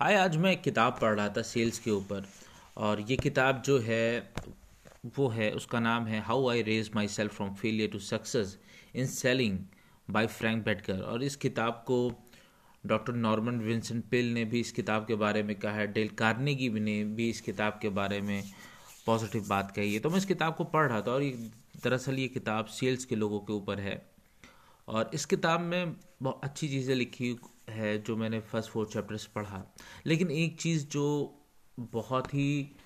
हाय, आज मैं एक किताब पढ़ रहा था सेल्स के ऊपर। और ये किताब जो है, वो है, उसका नाम है how I raise myself from failure to success in selling by Frank Bettger और इस किताब को डॉक्टर नॉर्मन विंसेंट पिल ने भी इस किताब के बारे में कहा है। डेल कार्नेगी ने भी इस किताब के बारे में पॉजिटिव बात कही है। तो मैं इस किताब को पढ़ रहा था और ये दरअसल ये किताब सेल्स के लोगों के ऊपर है। और इस किताब में बहुत अच्छी चीज़ें लिखी है जो मैंने फ़र्स्ट फोर चैप्टर्स पढ़ा। लेकिन एक चीज़ जो बहुत ही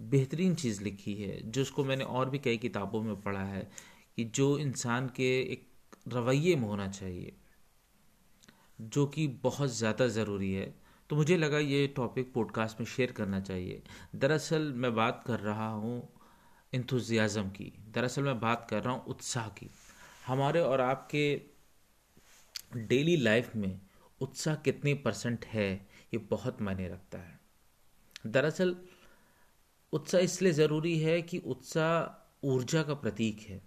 बेहतरीन चीज़ लिखी है, जिसको मैंने और भी कई किताबों में पढ़ा है, कि जो इंसान के एक रवैये में होना चाहिए, जो कि बहुत ज़्यादा ज़रूरी है। तो मुझे लगा ये टॉपिक पॉडकास्ट में शेयर करना चाहिए। दरअसल मैं बात कर रहा हूँ इंथुजियाज़म की। दरअसल मैं बात कर रहा हूँ उत्साह की। हमारे और आपके डेली लाइफ में उत्साह कितने परसेंट है, ये बहुत मायने रखता है। दरअसल, उत्साह इसलिए ज़रूरी है कि उत्साह ऊर्जा का प्रतीक है।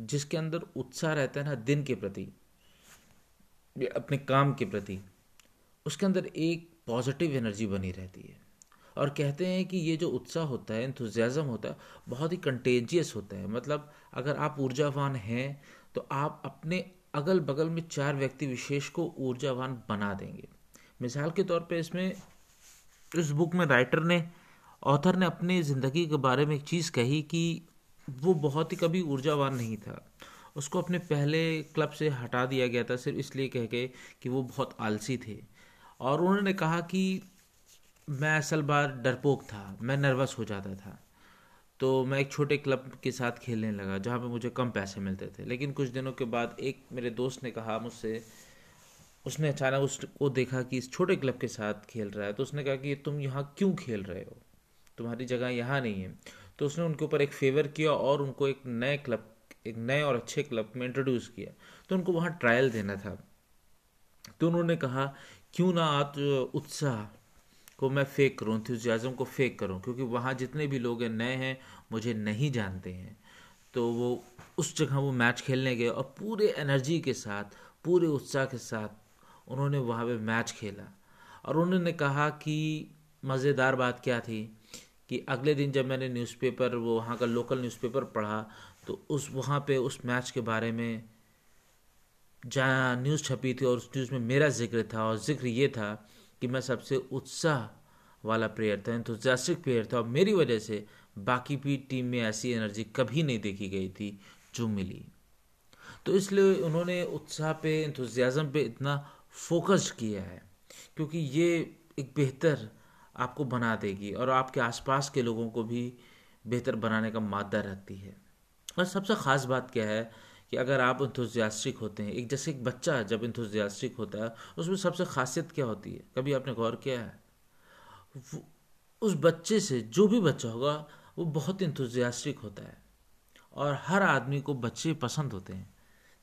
जिसके अंदर उत्साह रहता है ना, दिन के प्रति अपने काम के प्रति, उसके अंदर एक पॉजिटिव एनर्जी बनी रहती है। और कहते हैं कि ये जो उत्साह होता है इंथुजियाज़म होता है, बहुत ही कंटेजियस होता है। मतलब अगर आप ऊर्जावान हैं तो आप अपने अगल बगल में चार व्यक्ति विशेष को ऊर्जावान बना देंगे। मिसाल के तौर पे इसमें, इस बुक में राइटर ने ऑथर ने अपनी ज़िंदगी के बारे में एक चीज़ कही कि वो बहुत ही कभी ऊर्जावान नहीं था। उसको अपने पहले क्लब से हटा दिया गया था, सिर्फ़ इसलिए कह के कि वो बहुत आलसी थे। और उन्होंने कहा कि मैं असल बार डरपोक था, मैं नर्वस हो जाता था। तो मैं एक छोटे क्लब के साथ खेलने लगा, जहाँ पे मुझे कम पैसे मिलते थे। लेकिन कुछ दिनों के बाद एक मेरे दोस्त ने कहा मुझसे, उसने अचानक उसको देखा कि इस छोटे क्लब के साथ खेल रहा है तो उसने कहा कि तुम यहाँ क्यों खेल रहे हो? तुम्हारी जगह यहाँ नहीं है। तो उसने उनके ऊपर एक फेवर किया और उनको एक नए क्लब, एक नए और अच्छे क्लब में इंट्रोड्यूस किया। तो उनको वहाँ ट्रायल देना था। तो उन्होंने कहा, क्यों ना आप उत्साह को मैं फेक करूँ इंथ्यूजियाज़म को फेक करूँ, क्योंकि वहाँ जितने भी लोग हैं, नए हैं, मुझे नहीं जानते हैं। तो वो उस जगह वो मैच खेलने गए और पूरे एनर्जी के साथ, पूरे उत्साह के साथ उन्होंने वहाँ पे मैच खेला। और उन्होंने कहा कि मज़ेदार बात क्या थी कि अगले दिन जब मैंने न्यूज़पेपर वो वहाँ का लोकल न्यूज़पेपर पढ़ा तो उस, वहाँ पे उस मैच के बारे में जहाँ न्यूज़ छपी थी और उस न्यूज़ में मेरा ज़िक्र था और ज़िक्र ये था कि मैं सबसे उत्साह वाला प्लेयर था इंथुजियास्टिक प्लेयर था और मेरी वजह से बाकी भी टीम में ऐसी एनर्जी कभी नहीं देखी गई थी जो मिली। तो इसलिए उन्होंने उत्साह पे इंथुजियाज़म पे इतना फोकस किया है, क्योंकि ये एक बेहतर आपको बना देगी और आपके आसपास के लोगों को भी बेहतर बनाने का मादा रखती है। और सबसे ख़ास बात क्या है कि अगर आप इंथुजियास्टिक होते हैं, एक जैसे एक बच्चा जब इंथुजियास्टिक होता है, उसमें सबसे खासियत क्या होती है? कभी आपने गौर किया है? उस बच्चे से जो भी बच्चा होगा, वो बहुत इंथुजियास्टिक होता है। और हर आदमी को बच्चे पसंद होते हैं,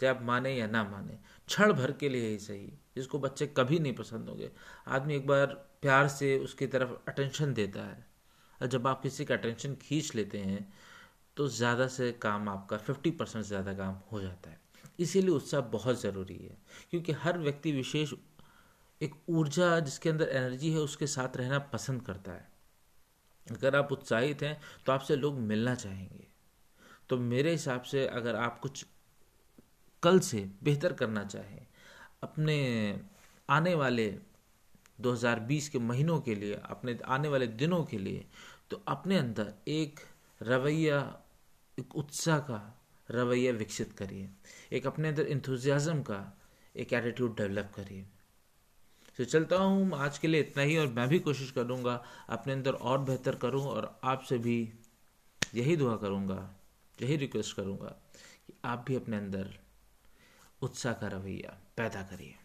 चाहे आप माने या ना माने। क्षण भर के लिए ही सही, जिसको बच्चे कभी नहीं पसंद होंगे। आदमी एक बार प्यार से उसकी तरफ़ अटेंशन देता है। और जब आप किसी का अटेंशन खींच लेते हैं तो ज़्यादा से काम आपका फिफ्टी परसेंट से ज़्यादा काम हो जाता है। इसीलिए उत्साह बहुत ज़रूरी है, क्योंकि हर व्यक्ति विशेष एक ऊर्जा जिसके अंदर एनर्जी है, उसके साथ रहना पसंद करता है। अगर आप उत्साहित हैं तो आपसे लोग मिलना चाहेंगे। तो मेरे हिसाब से अगर आप कुछ कल से बेहतर करना चाहें, अपने आने वाले 2020 के महीनों के लिए, अपने आने वाले दिनों के लिए तो अपने अंदर एक रवैया एक उत्साह का रवैया विकसित करिए। एक अपने अंदर इंथुजियाज़म का एक एटीट्यूड डेवलप करिए। तो चलता हूँ आज के लिए इतना ही और मैं भी कोशिश करूँगा अपने अंदर और बेहतर करूँ और आपसे भी यही दुआ करूँगा, यही रिक्वेस्ट करूँगा कि आप भी अपने अंदर उत्साह का रवैया पैदा करिए।